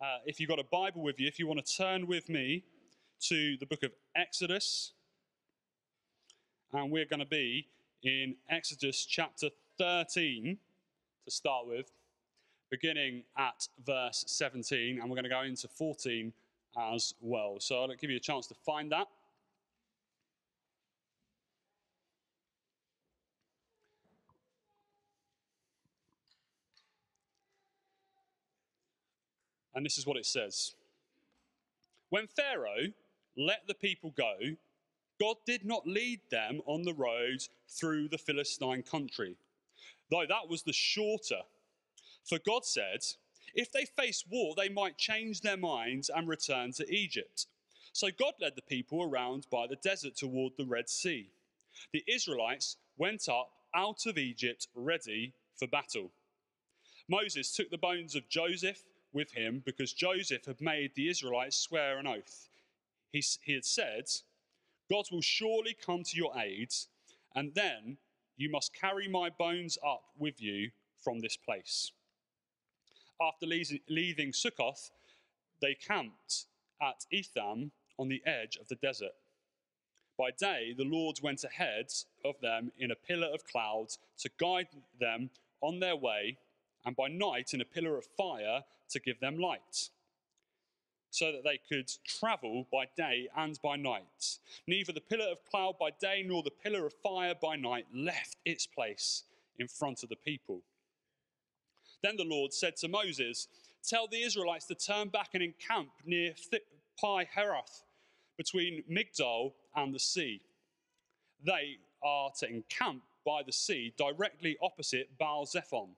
uh, if you've got a Bible with you, if you want to turn with me to the book of Exodus, and we're going to be in Exodus chapter 13 to start with, beginning at verse 17, and we're going to go into 14 as well. So I'll give you a chance to find that. And this is what it says When Pharaoh let the people go, God did not lead them on the road through the Philistine country, though that was the shorter. For God said, if they face war, they might change their minds and return to Egypt. So God led the people around by the desert toward the Red Sea. The Israelites went up out of Egypt ready for battle. Moses took the bones of Joseph with him because Joseph had made the Israelites swear an oath. He, he had said, God will surely come to your aid, and then you must carry my bones up with you from this place. After leaving Sukkoth, they camped at Etham on the edge of the desert. By day, the Lord went ahead of them in a pillar of cloud to guide them on their way and by night in a pillar of fire to give them light, so that they could travel by day and by night. Neither the pillar of cloud by day nor the pillar of fire by night left its place in front of the people. Then the Lord said to Moses, Tell the Israelites to turn back and encamp near Pi Herath, between Migdol and the sea. They are to encamp by the sea directly opposite Baal Zephon.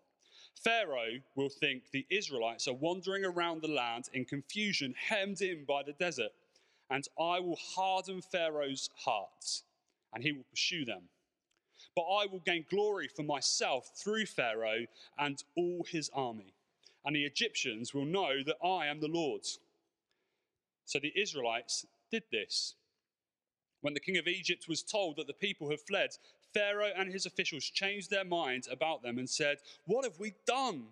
Pharaoh will think the Israelites are wandering around the land in confusion, hemmed in by the desert, and I will harden Pharaoh's heart, and he will pursue them. But I will gain glory for myself through Pharaoh and all his army, and the Egyptians will know that I am the Lord. So the Israelites did this. When the king of Egypt was told that the people had fled, Pharaoh and his officials changed their minds about them and said, What have we done?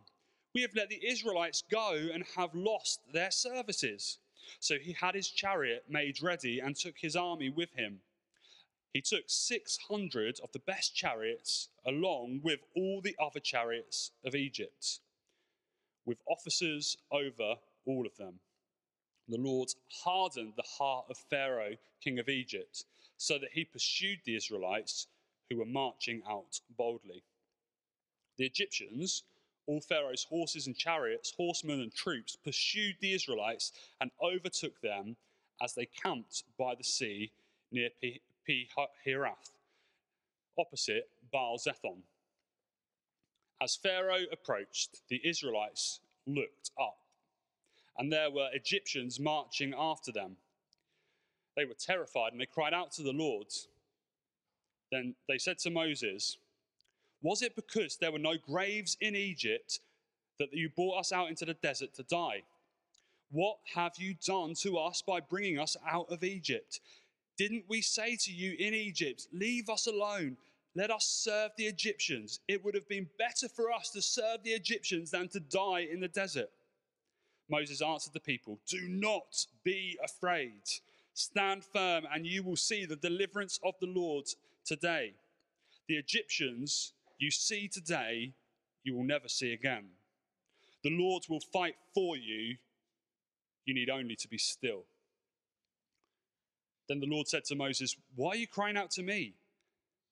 We have let the Israelites go and have lost their services. So he had his chariot made ready and took his army with him. He took 600 of the best chariots along with all the other chariots of Egypt, with officers over all of them. The Lord hardened the heart of Pharaoh, king of Egypt, so that he pursued the Israelites who were marching out boldly. The Egyptians, all Pharaoh's horses and chariots, horsemen and troops, pursued the Israelites and overtook them as they camped by the sea near Pi Hirath, opposite Baal Zephon. As Pharaoh approached, the Israelites looked up, and there were Egyptians marching after them. They were terrified and they cried out to the Lord. Then they said to Moses, Was it because there were no graves in Egypt that you brought us out into the desert to die? What have you done to us by bringing us out of Egypt? Didn't we say to you in Egypt, Leave us alone, let us serve the Egyptians? It would have been better for us to serve the Egyptians than to die in the desert. Moses answered the people, Do not be afraid. Stand firm, and you will see the deliverance of the Lord today. The Egyptians you see today, you will never see again. The Lord will fight for you. You need only to be still. Then the Lord said to Moses, Why are you crying out to me?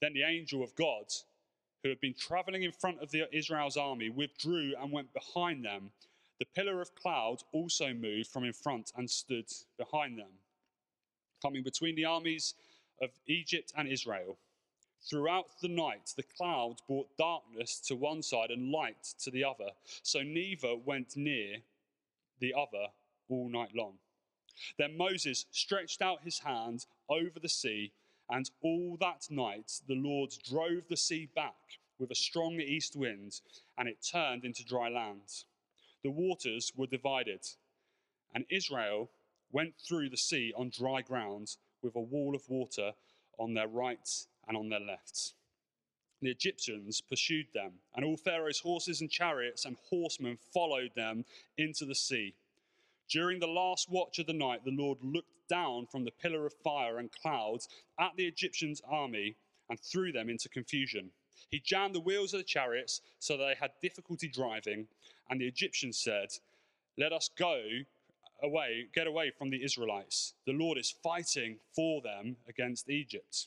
Then the angel of God, who had been traveling in front of the Israel's army, withdrew and went behind them. The pillar of cloud also moved from in front and stood behind them, coming between the armies of Egypt and Israel. Throughout the night, the cloud brought darkness to one side and light to the other, so neither went near the other all night long. Then Moses stretched out his hand over the sea, and all that night the Lord drove the sea back with a strong east wind, and it turned into dry land. The waters were divided, and Israel went through the sea on dry ground with a wall of water on their right and on their left. The Egyptians pursued them, and all Pharaoh's horses and chariots and horsemen followed them into the sea. During the last watch of the night, the Lord looked down from the pillar of fire and clouds at the Egyptians' army and threw them into confusion. He jammed the wheels of the chariots so that they had difficulty driving, and the Egyptians said, Let us go away, get away from the Israelites. The Lord is fighting for them against Egypt.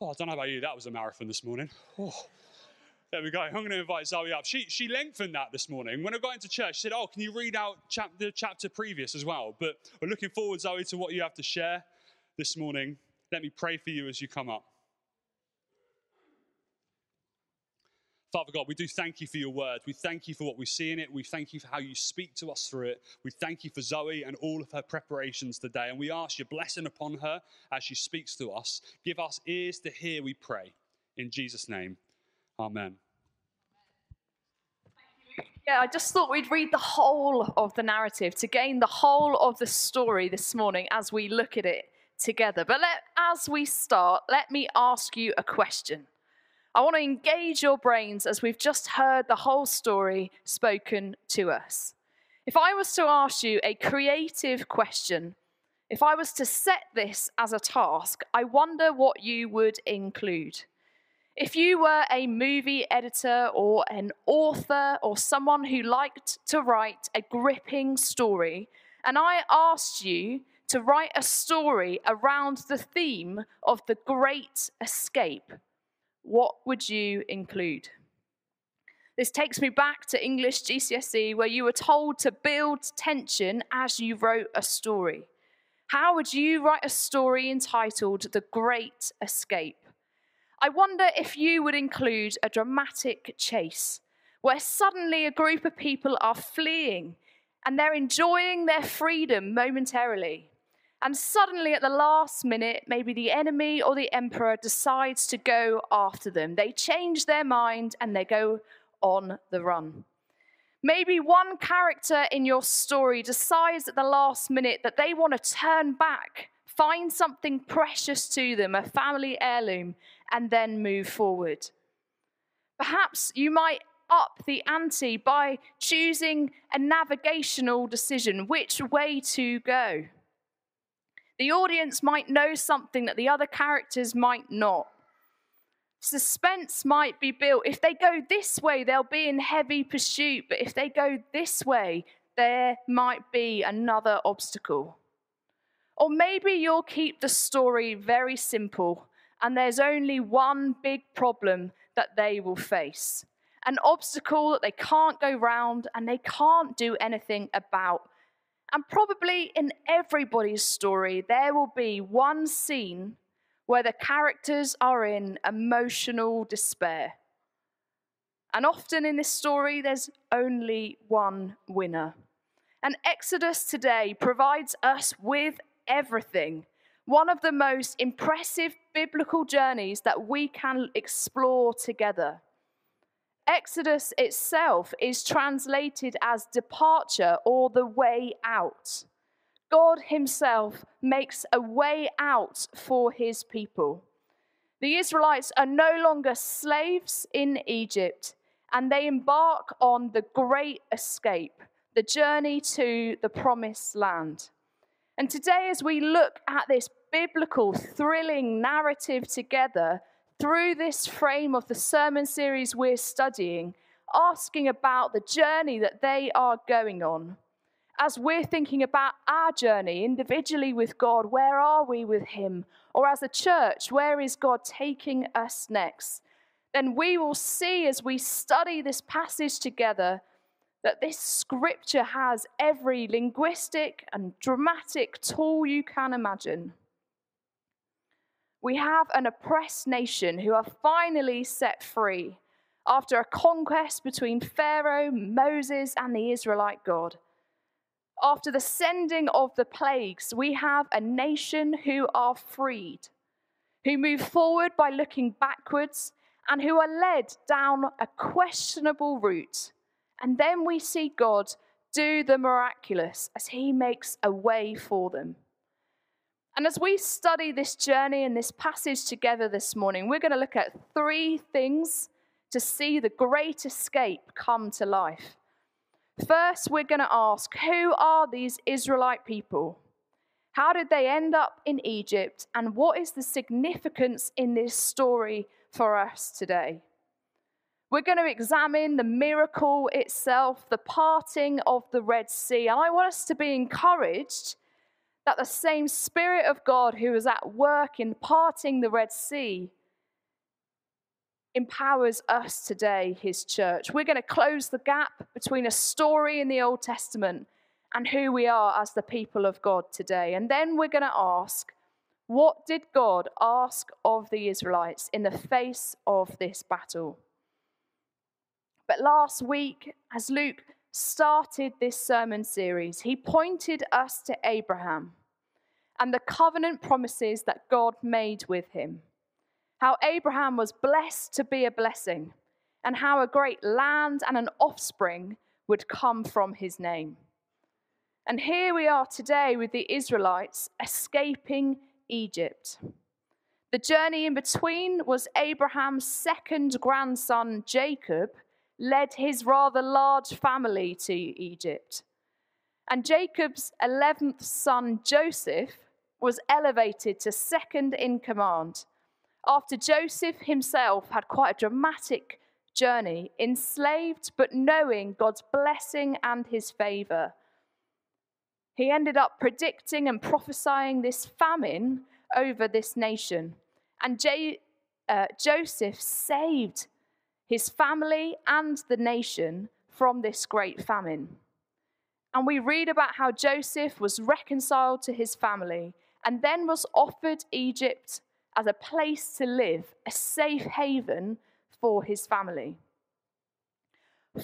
Oh, I don't know about you, that was a marathon this morning. Oh, there we go. I'm going to invite Zoe up. She, she lengthened that this morning. When I got into church, she said, Oh, can you read out chap- the chapter previous as well? But we're looking forward, Zoe, to what you have to share this morning. Let me pray for you as you come up. Father God, we do thank you for your word. We thank you for what we see in it. We thank you for how you speak to us through it. We thank you for Zoe and all of her preparations today. And we ask your blessing upon her as she speaks to us. Give us ears to hear, we pray. In Jesus' name, amen. Yeah, I just thought we'd read the whole of the narrative to gain the whole of the story this morning as we look at it together. But let, as we start, let me ask you a question. I want to engage your brains as we've just heard the whole story spoken to us. If I was to ask you a creative question, if I was to set this as a task, I wonder what you would include. If you were a movie editor or an author or someone who liked to write a gripping story, and I asked you to write a story around the theme of the great escape, what would you include? This takes me back to English GCSE, where you were told to build tension as you wrote a story. How would you write a story entitled The Great Escape? I wonder if you would include a dramatic chase, where suddenly a group of people are fleeing and they're enjoying their freedom momentarily. And suddenly, at the last minute, maybe the enemy or the emperor decides to go after them. They change their mind and they go on the run. Maybe one character in your story decides at the last minute that they want to turn back, find something precious to them, a family heirloom, and then move forward. Perhaps you might up the ante by choosing a navigational decision which way to go. The audience might know something that the other characters might not. Suspense might be built. If they go this way, they'll be in heavy pursuit, but if they go this way, there might be another obstacle. Or maybe you'll keep the story very simple, and there's only one big problem that they will face an obstacle that they can't go round and they can't do anything about and probably in everybody's story, there will be one scene where the characters are in emotional despair. And often in this story, there's only one winner. And Exodus today provides us with everything. One of the most impressive biblical journeys that we can explore together. Exodus itself is translated as departure or the way out. God Himself makes a way out for His people. The Israelites are no longer slaves in Egypt, and they embark on the great escape, the journey to the promised land. And today, as we look at this biblical, thrilling narrative together through this frame of the sermon series we're studying, asking about the journey that they are going on. As we're thinking about our journey individually with God, where are we with Him? Or as a church, where is God taking us next? Then we will see as we study this passage together that this scripture has every linguistic and dramatic tool you can imagine. We have an oppressed nation who are finally set free after a conquest between Pharaoh, Moses, and the Israelite God. After the sending of the plagues, we have a nation who are freed, who move forward by looking backwards, and who are led down a questionable route. And then we see God do the miraculous as he makes a way for them. And as we study this journey and this passage together this morning, we're going to look at three things to see the great escape come to life. First, we're going to ask who are these Israelite people? How did they end up in Egypt? And what is the significance in this story for us today? We're going to examine the miracle itself, the parting of the Red Sea. And I want us to be encouraged that the same Spirit of God who was at work in parting the Red Sea empowers us today, his church. We're going to close the gap between a story in the Old Testament and who we are as the people of God today. And then we're going to ask, what did God ask of the Israelites in the face of this battle? But last week, as Luke started this sermon series, he pointed us to Abraham and the covenant promises that God made with him how Abraham was blessed to be a blessing, and how a great land and an offspring would come from his name. And here we are today with the Israelites escaping Egypt. The journey in between was Abraham's second grandson, Jacob, led his rather large family to Egypt. And Jacob's 11th son, Joseph, was elevated to second in command after Joseph himself had quite a dramatic journey, enslaved but knowing God's blessing and his favor. He ended up predicting and prophesying this famine over this nation. And J- uh, Joseph saved his family and the nation from this great famine. And we read about how Joseph was reconciled to his family and then was offered Egypt as a place to live, a safe haven for his family.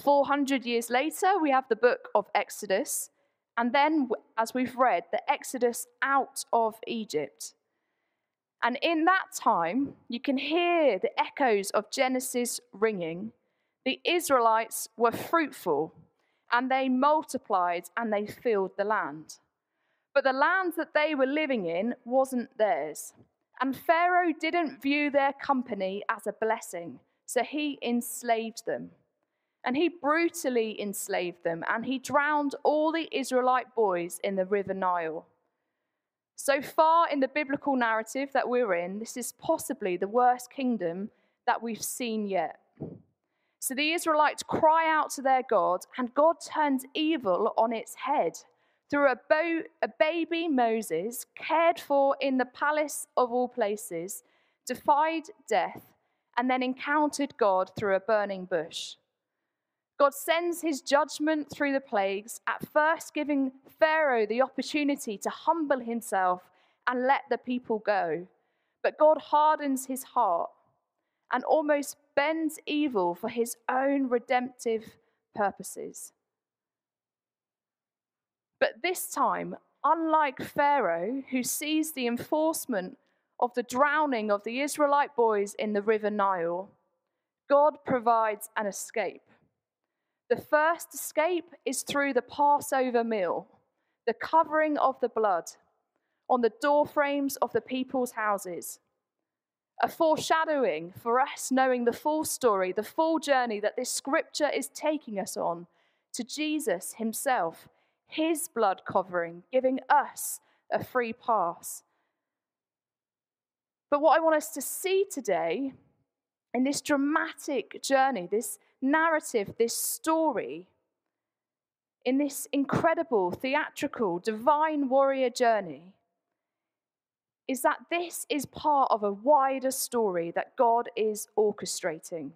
400 years later, we have the book of Exodus, and then, as we've read, the Exodus out of Egypt. And in that time, you can hear the echoes of Genesis ringing. The Israelites were fruitful, and they multiplied and they filled the land. But the land that they were living in wasn't theirs. And Pharaoh didn't view their company as a blessing, so he enslaved them. And he brutally enslaved them, and he drowned all the Israelite boys in the river Nile. So far in the biblical narrative that we're in, this is possibly the worst kingdom that we've seen yet. So the Israelites cry out to their God, and God turns evil on its head through a, bo- a baby Moses, cared for in the palace of all places, defied death, and then encountered God through a burning bush. God sends his judgment through the plagues, at first giving Pharaoh the opportunity to humble himself and let the people go. But God hardens his heart and almost bends evil for his own redemptive purposes. But this time, unlike Pharaoh, who sees the enforcement of the drowning of the Israelite boys in the river Nile, God provides an escape. The first escape is through the Passover meal, the covering of the blood on the doorframes of the people's houses. A foreshadowing for us knowing the full story, the full journey that this scripture is taking us on to Jesus himself, his blood covering, giving us a free pass. But what I want us to see today in this dramatic journey, this narrative, this story, in this incredible, theatrical, divine warrior journey, is that this is part of a wider story that God is orchestrating.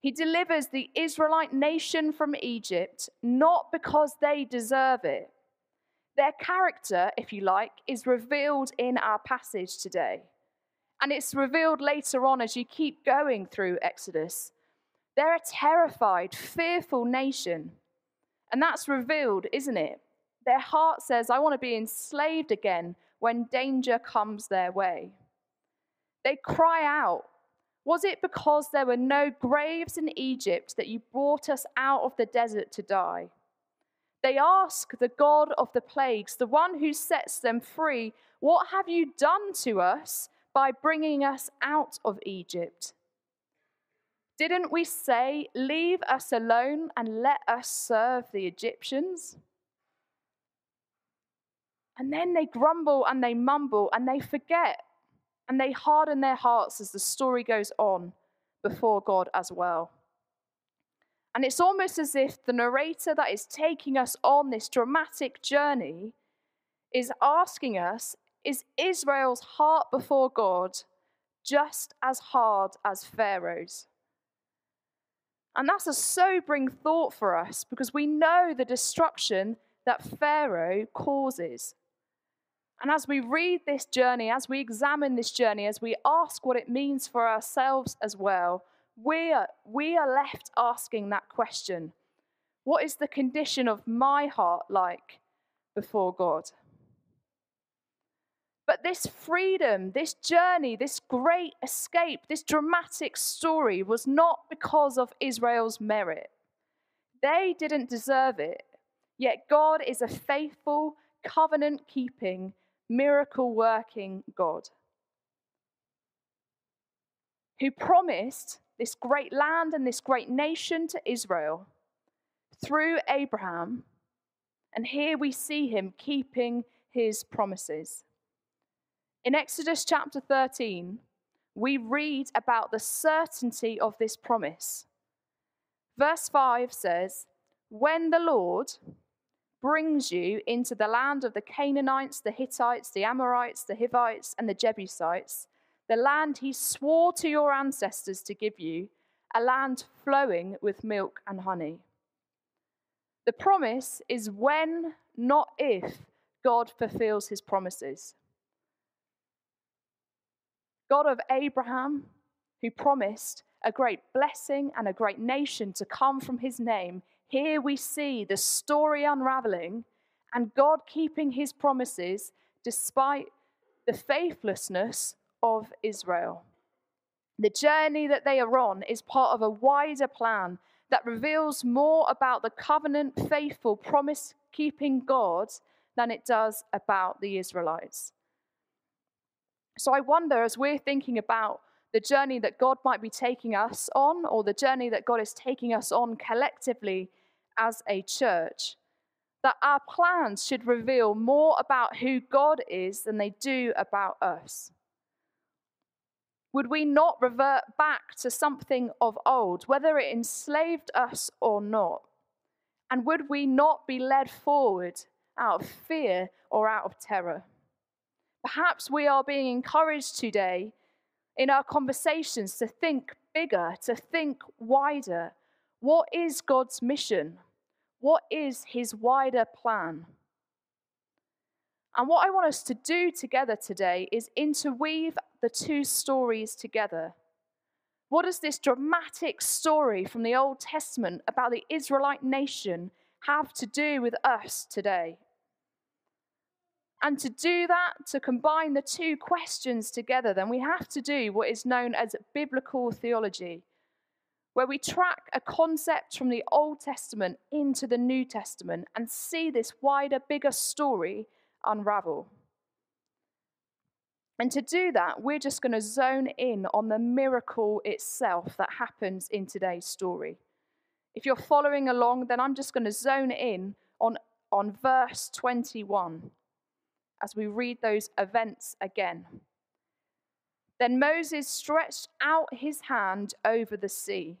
He delivers the Israelite nation from Egypt not because they deserve it. Their character, if you like, is revealed in our passage today. And it's revealed later on as you keep going through Exodus. They're a terrified, fearful nation. And that's revealed, isn't it? Their heart says, I want to be enslaved again when danger comes their way. They cry out, Was it because there were no graves in Egypt that you brought us out of the desert to die? They ask the God of the plagues, the one who sets them free, What have you done to us by bringing us out of Egypt? Didn't we say, Leave us alone and let us serve the Egyptians? And then they grumble and they mumble and they forget and they harden their hearts as the story goes on before God as well. And it's almost as if the narrator that is taking us on this dramatic journey is asking us Is Israel's heart before God just as hard as Pharaoh's? And that's a sobering thought for us because we know the destruction that Pharaoh causes. And as we read this journey, as we examine this journey, as we ask what it means for ourselves as well, we are, we are left asking that question What is the condition of my heart like before God? But this freedom, this journey, this great escape, this dramatic story was not because of Israel's merit. They didn't deserve it. Yet God is a faithful, covenant keeping, miracle working God who promised this great land and this great nation to Israel through Abraham. And here we see him keeping his promises. In Exodus chapter 13, we read about the certainty of this promise. Verse 5 says, When the Lord brings you into the land of the Canaanites, the Hittites, the Amorites, the Hivites, and the Jebusites, the land he swore to your ancestors to give you, a land flowing with milk and honey. The promise is when, not if, God fulfills his promises. God of Abraham, who promised a great blessing and a great nation to come from his name, here we see the story unraveling and God keeping his promises despite the faithlessness of Israel. The journey that they are on is part of a wider plan that reveals more about the covenant, faithful, promise keeping God than it does about the Israelites. So I wonder as we're thinking about the journey that God might be taking us on, or the journey that God is taking us on collectively as a church, that our plans should reveal more about who God is than they do about us. Would we not revert back to something of old, whether it enslaved us or not? And would we not be led forward out of fear or out of terror? Perhaps we are being encouraged today in our conversations to think bigger, to think wider. What is God's mission? What is his wider plan? And what I want us to do together today is interweave the two stories together. What does this dramatic story from the Old Testament about the Israelite nation have to do with us today? And to do that, to combine the two questions together, then we have to do what is known as biblical theology. where we track a concept from the Old Testament into the New Testament and see this wider, bigger story unravel. And to do that, we're just going to zone in on the miracle itself that happens in today's story. If you're following along, then I'm just going to zone in on, on verse 21 as we read those events again. Then Moses stretched out his hand over the sea,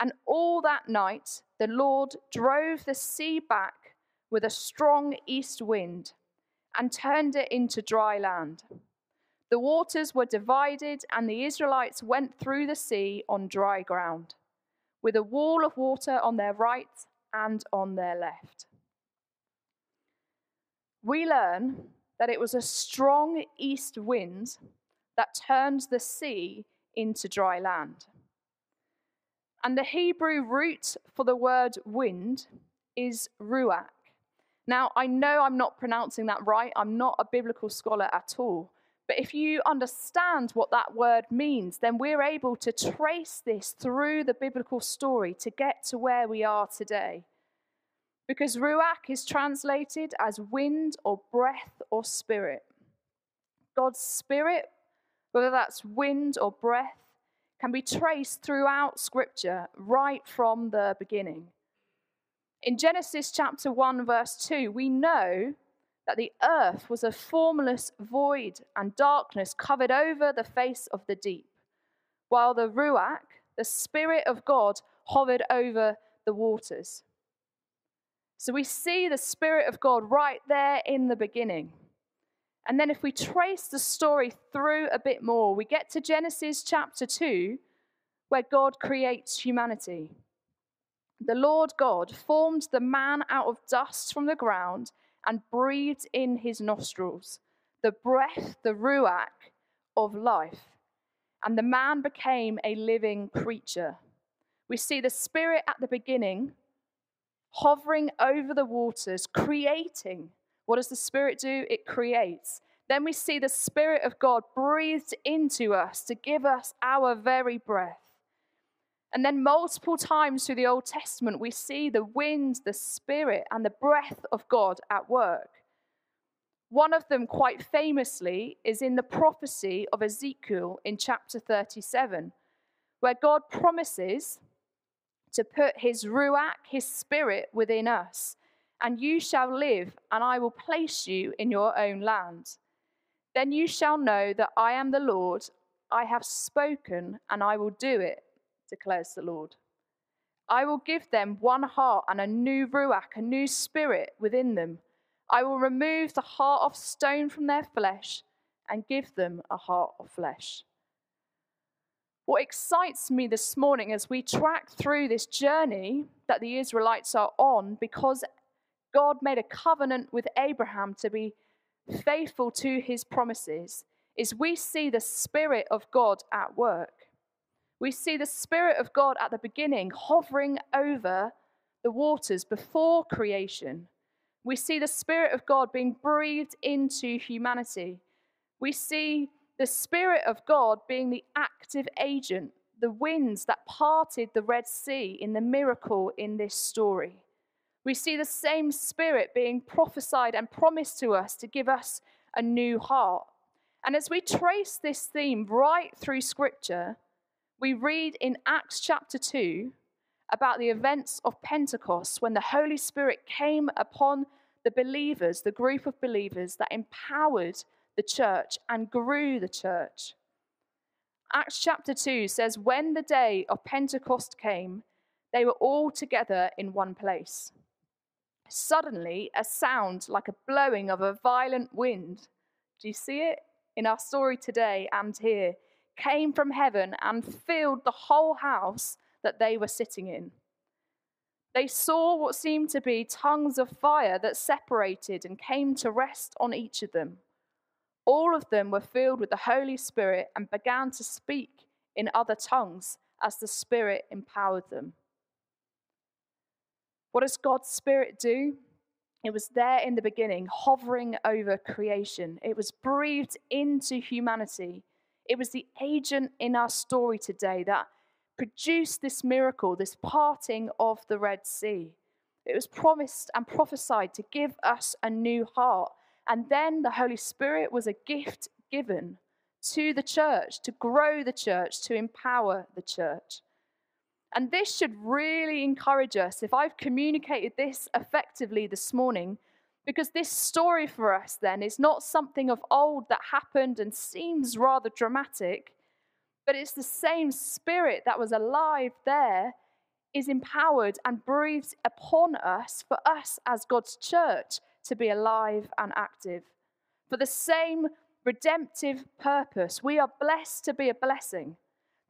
and all that night the Lord drove the sea back with a strong east wind and turned it into dry land. The waters were divided, and the Israelites went through the sea on dry ground, with a wall of water on their right and on their left. We learn that it was a strong east wind that turned the sea into dry land. And the Hebrew root for the word wind is ruach. Now, I know I'm not pronouncing that right, I'm not a biblical scholar at all. But if you understand what that word means, then we're able to trace this through the biblical story to get to where we are today. Because Ruach is translated as wind or breath or spirit. God's spirit, whether that's wind or breath, can be traced throughout Scripture right from the beginning. In Genesis chapter 1, verse 2, we know that the earth was a formless void and darkness covered over the face of the deep, while the Ruach, the Spirit of God, hovered over the waters. So we see the Spirit of God right there in the beginning. And then if we trace the story through a bit more, we get to Genesis chapter 2, where God creates humanity. The Lord God formed the man out of dust from the ground and breathed in his nostrils the breath, the ruach of life. And the man became a living creature. We see the Spirit at the beginning hovering over the waters, creating. What does the Spirit do? It creates. Then we see the Spirit of God breathed into us to give us our very breath. And then, multiple times through the Old Testament, we see the wind, the spirit, and the breath of God at work. One of them, quite famously, is in the prophecy of Ezekiel in chapter 37, where God promises to put his Ruach, his spirit, within us. And you shall live, and I will place you in your own land. Then you shall know that I am the Lord. I have spoken, and I will do it declares the Lord. I will give them one heart and a new ruach, a new spirit within them. I will remove the heart of stone from their flesh and give them a heart of flesh. What excites me this morning as we track through this journey that the Israelites are on, because God made a covenant with Abraham to be faithful to his promises, is we see the Spirit of God at work we see the Spirit of God at the beginning hovering over the waters before creation. We see the Spirit of God being breathed into humanity. We see the Spirit of God being the active agent, the winds that parted the Red Sea in the miracle in this story. We see the same Spirit being prophesied and promised to us to give us a new heart. And as we trace this theme right through Scripture, we read in Acts chapter 2 about the events of Pentecost when the Holy Spirit came upon the believers, the group of believers that empowered the church and grew the church. Acts chapter 2 says, When the day of Pentecost came, they were all together in one place. Suddenly, a sound like a blowing of a violent wind. Do you see it? In our story today and here, came from heaven and filled the whole house that they were sitting in. They saw what seemed to be tongues of fire that separated and came to rest on each of them. All of them were filled with the Holy Spirit and began to speak in other tongues as the Spirit empowered them. What does God's Spirit do? It was there in the beginning, hovering over creation. It was breathed into humanity it was the agent in our story today that produced this miracle, this parting of the Red Sea. It was promised and prophesied to give us a new heart. And then the Holy Spirit was a gift given to the church to grow the church, to empower the church. And this should really encourage us if I've communicated this effectively this morning, because this story for us then is not something of old that happened and seems rather dramatic, but it's the same spirit that was alive there is empowered and breathes upon us for us as God's church to be alive and active. For the same redemptive purpose, we are blessed to be a blessing.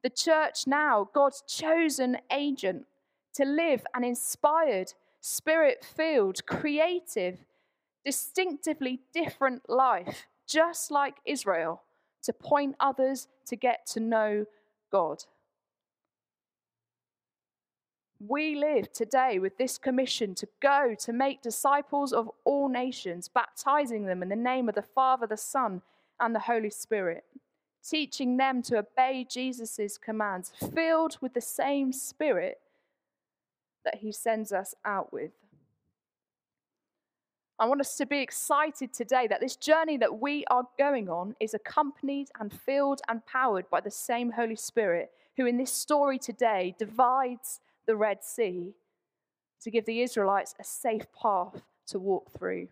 The church now, God's chosen agent to live an inspired, spirit filled, creative, distinctively different life, just like Israel, to point others to get to know God. We live today with this commission to go to make disciples of all nations, baptizing them in the name of the Father, the Son, and the Holy Spirit, teaching them to obey Jesus' commands, filled with the same Spirit that He sends us out with. I want us to be excited today that this journey that we are going on is accompanied and filled and powered by the same Holy Spirit, who in this story today divides the Red Sea to give the Israelites a safe path to walk through.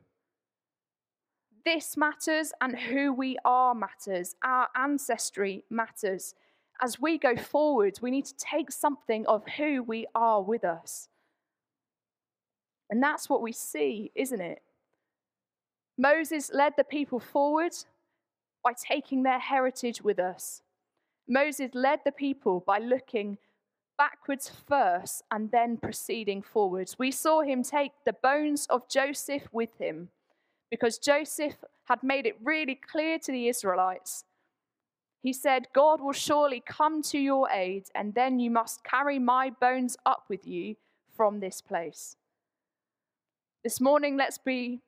This matters, and who we are matters. Our ancestry matters. As we go forward, we need to take something of who we are with us. And that's what we see, isn't it? Moses led the people forward by taking their heritage with us. Moses led the people by looking backwards first and then proceeding forwards. We saw him take the bones of Joseph with him because Joseph had made it really clear to the Israelites. He said, God will surely come to your aid, and then you must carry my bones up with you from this place. This morning, let's be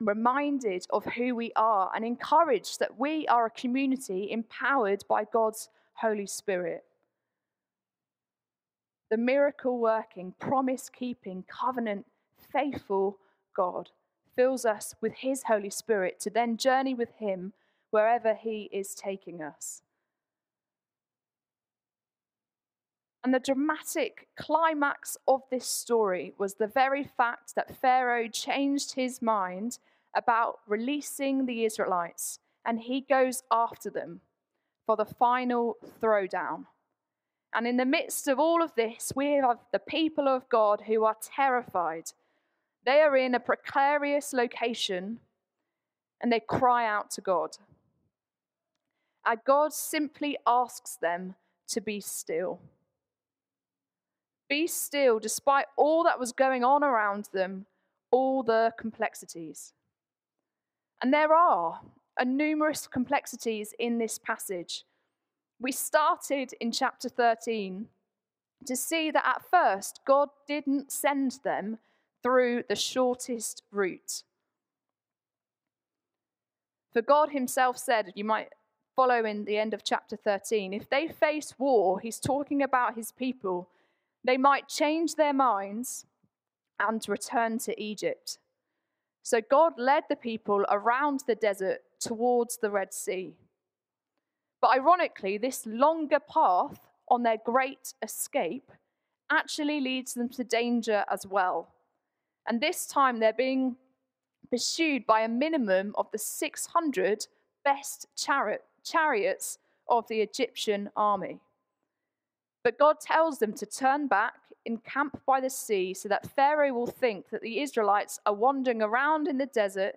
reminded of who we are and encouraged that we are a community empowered by God's Holy Spirit. The miracle working, promise keeping, covenant faithful God fills us with His Holy Spirit to then journey with Him wherever He is taking us. And the dramatic climax of this story was the very fact that Pharaoh changed his mind about releasing the Israelites and he goes after them for the final throwdown. And in the midst of all of this, we have the people of God who are terrified. They are in a precarious location and they cry out to God. And God simply asks them to be still. Be still despite all that was going on around them, all the complexities. And there are numerous complexities in this passage. We started in chapter 13 to see that at first God didn't send them through the shortest route. For God Himself said, you might follow in the end of chapter 13, if they face war, He's talking about His people they might change their minds and return to Egypt. So God led the people around the desert towards the Red Sea. But ironically, this longer path on their great escape actually leads them to danger as well. And this time they're being pursued by a minimum of the 600 best chariot, chariots of the Egyptian army. But God tells them to turn back, encamp by the sea, so that Pharaoh will think that the Israelites are wandering around in the desert,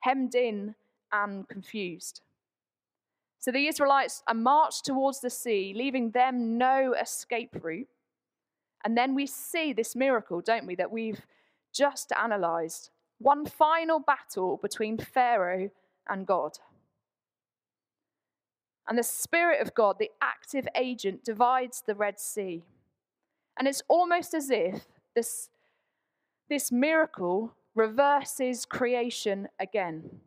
hemmed in and confused. So the Israelites are marched towards the sea, leaving them no escape route. And then we see this miracle, don't we, that we've just analyzed. One final battle between Pharaoh and God. And the Spirit of God, the active agent, divides the Red Sea. And it's almost as if this, this miracle reverses creation again.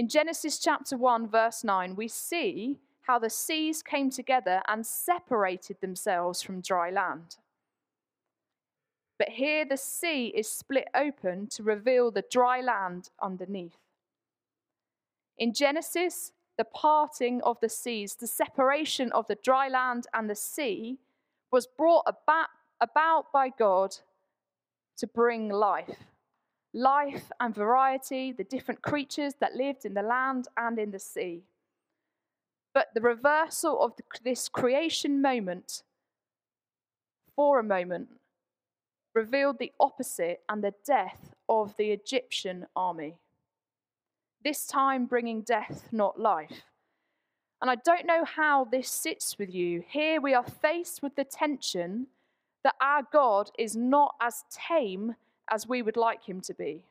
In Genesis chapter 1, verse 9, we see how the seas came together and separated themselves from dry land. But here the sea is split open to reveal the dry land underneath. In Genesis, the parting of the seas, the separation of the dry land and the sea, was brought about, about by God to bring life. Life and variety, the different creatures that lived in the land and in the sea. But the reversal of the, this creation moment, for a moment, revealed the opposite and the death of the Egyptian army. This time bringing death, not life. And I don't know how this sits with you. Here we are faced with the tension that our God is not as tame as we would like him to be.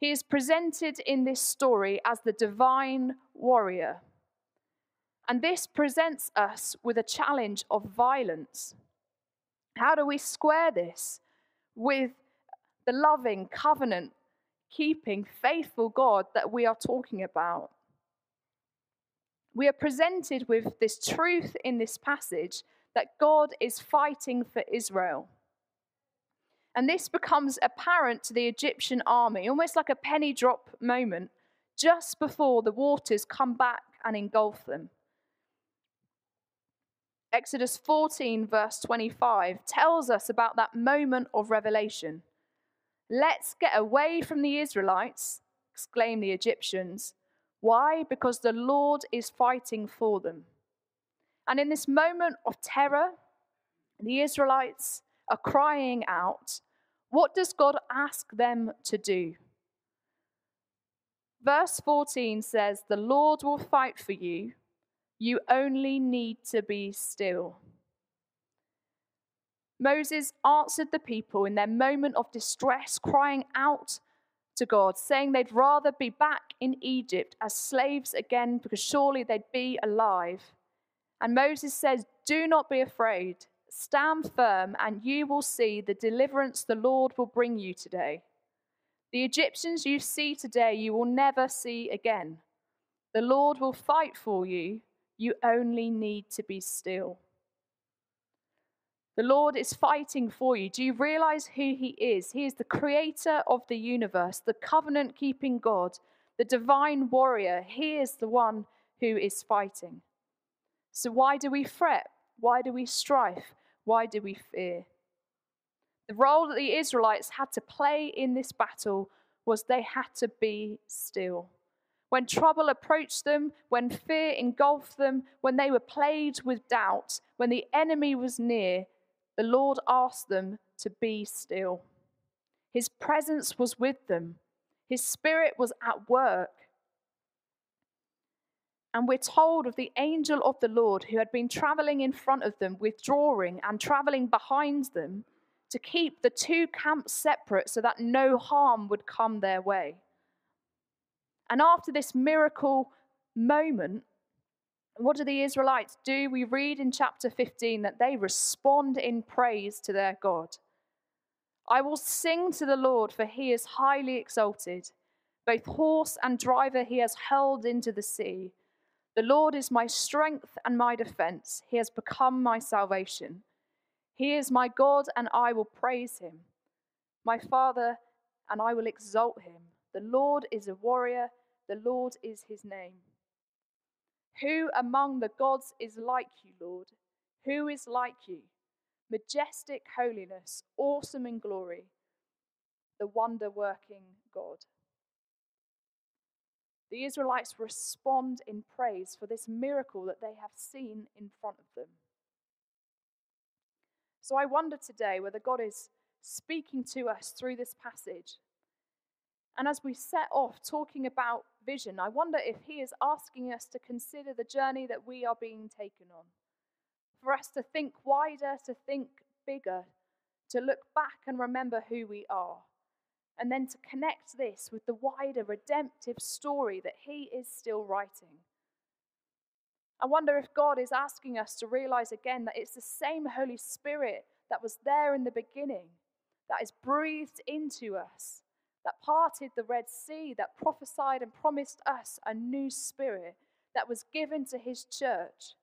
He is presented in this story as the divine warrior. And this presents us with a challenge of violence. How do we square this with the loving, covenant keeping, faithful God that we are talking about? We are presented with this truth in this passage that God is fighting for Israel. And this becomes apparent to the Egyptian army, almost like a penny drop moment, just before the waters come back and engulf them. Exodus 14, verse 25, tells us about that moment of revelation. Let's get away from the Israelites, exclaim the Egyptians. Why? Because the Lord is fighting for them. And in this moment of terror, the Israelites are crying out. What does God ask them to do? Verse 14 says, The Lord will fight for you. You only need to be still. Moses answered the people in their moment of distress, crying out to God, saying they'd rather be back in Egypt as slaves again because surely they'd be alive. And Moses says, Do not be afraid. Stand firm, and you will see the deliverance the Lord will bring you today. The Egyptians you see today, you will never see again. The Lord will fight for you. You only need to be still. The Lord is fighting for you. Do you realize who He is? He is the creator of the universe, the covenant keeping God, the divine warrior. He is the one who is fighting. So, why do we fret? Why do we strive? Why do we fear? The role that the Israelites had to play in this battle was they had to be still. When trouble approached them, when fear engulfed them, when they were plagued with doubt, when the enemy was near, the Lord asked them to be still. His presence was with them, His Spirit was at work. And we're told of the angel of the Lord who had been traveling in front of them, withdrawing and traveling behind them to keep the two camps separate so that no harm would come their way. And after this miracle moment, what do the Israelites do? We read in chapter 15 that they respond in praise to their God. I will sing to the Lord, for he is highly exalted. Both horse and driver he has hurled into the sea. The Lord is my strength and my defense. He has become my salvation. He is my God, and I will praise him. My Father, and I will exalt him. The Lord is a warrior, the Lord is his name. Who among the gods is like you, Lord? Who is like you? Majestic holiness, awesome in glory, the wonder working God. The Israelites respond in praise for this miracle that they have seen in front of them. So I wonder today whether God is speaking to us through this passage. And as we set off talking about vision, I wonder if He is asking us to consider the journey that we are being taken on. For us to think wider, to think bigger, to look back and remember who we are and then to connect this with the wider redemptive story that he is still writing. I wonder if God is asking us to realize again that it's the same Holy Spirit that was there in the beginning, that is breathed into us, that parted the Red Sea, that prophesied and promised us a new spirit, that was given to his church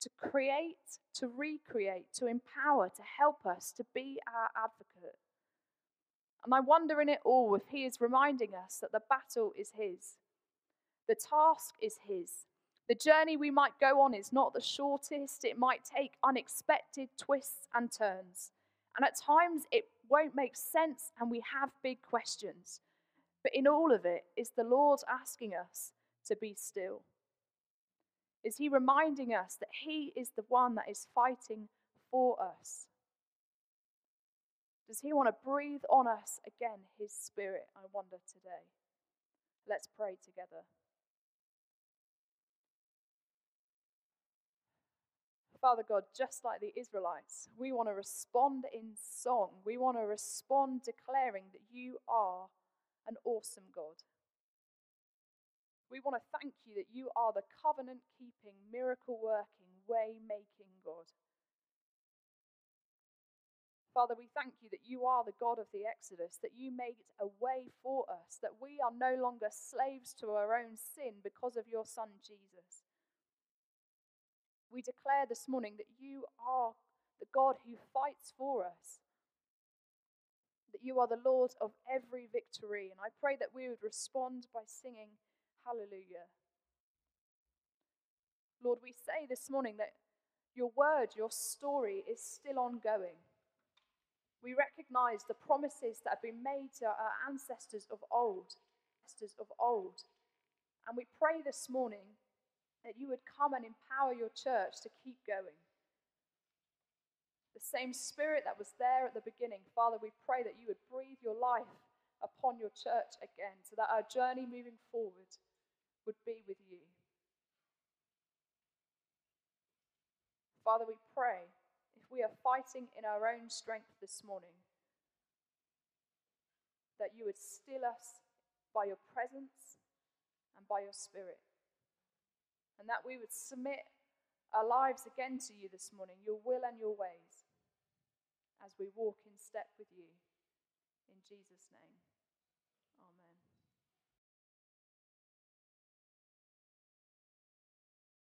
to create, to recreate, to empower, to help us, to be our advocate. And I wonder in it all if he is reminding us that the battle is his, the task is his. The journey we might go on is not the shortest, it might take unexpected twists and turns. And at times it won't make sense and we have big questions. But in all of it, is the Lord asking us to be still? Is He reminding us that He is the one that is fighting for us? Does He want to breathe on us again His Spirit? I wonder today. Let's pray together. Father God, just like the Israelites, we want to respond in song. We want to respond declaring that you are an awesome God. We want to thank you that you are the covenant keeping, miracle working, way making God. Father, we thank you that you are the God of the Exodus, that you made a way for us, that we are no longer slaves to our own sin because of your Son Jesus. We declare this morning that you are the God who fights for us, that you are the Lord of every victory. And I pray that we would respond by singing Hallelujah. Lord, we say this morning that your word, your story is still ongoing. We recognize the promises that have been made to our ancestors of old, ancestors of old. And we pray this morning that you would come and empower your church to keep going. The same spirit that was there at the beginning, Father, we pray that you would breathe your life upon your church again so that our journey moving forward would be with you. Father, we pray we are fighting in our own strength this morning, that you would still us by your presence and by your spirit, and that we would submit our lives again to you this morning, your will and your ways as we walk in step with you. In Jesus' name.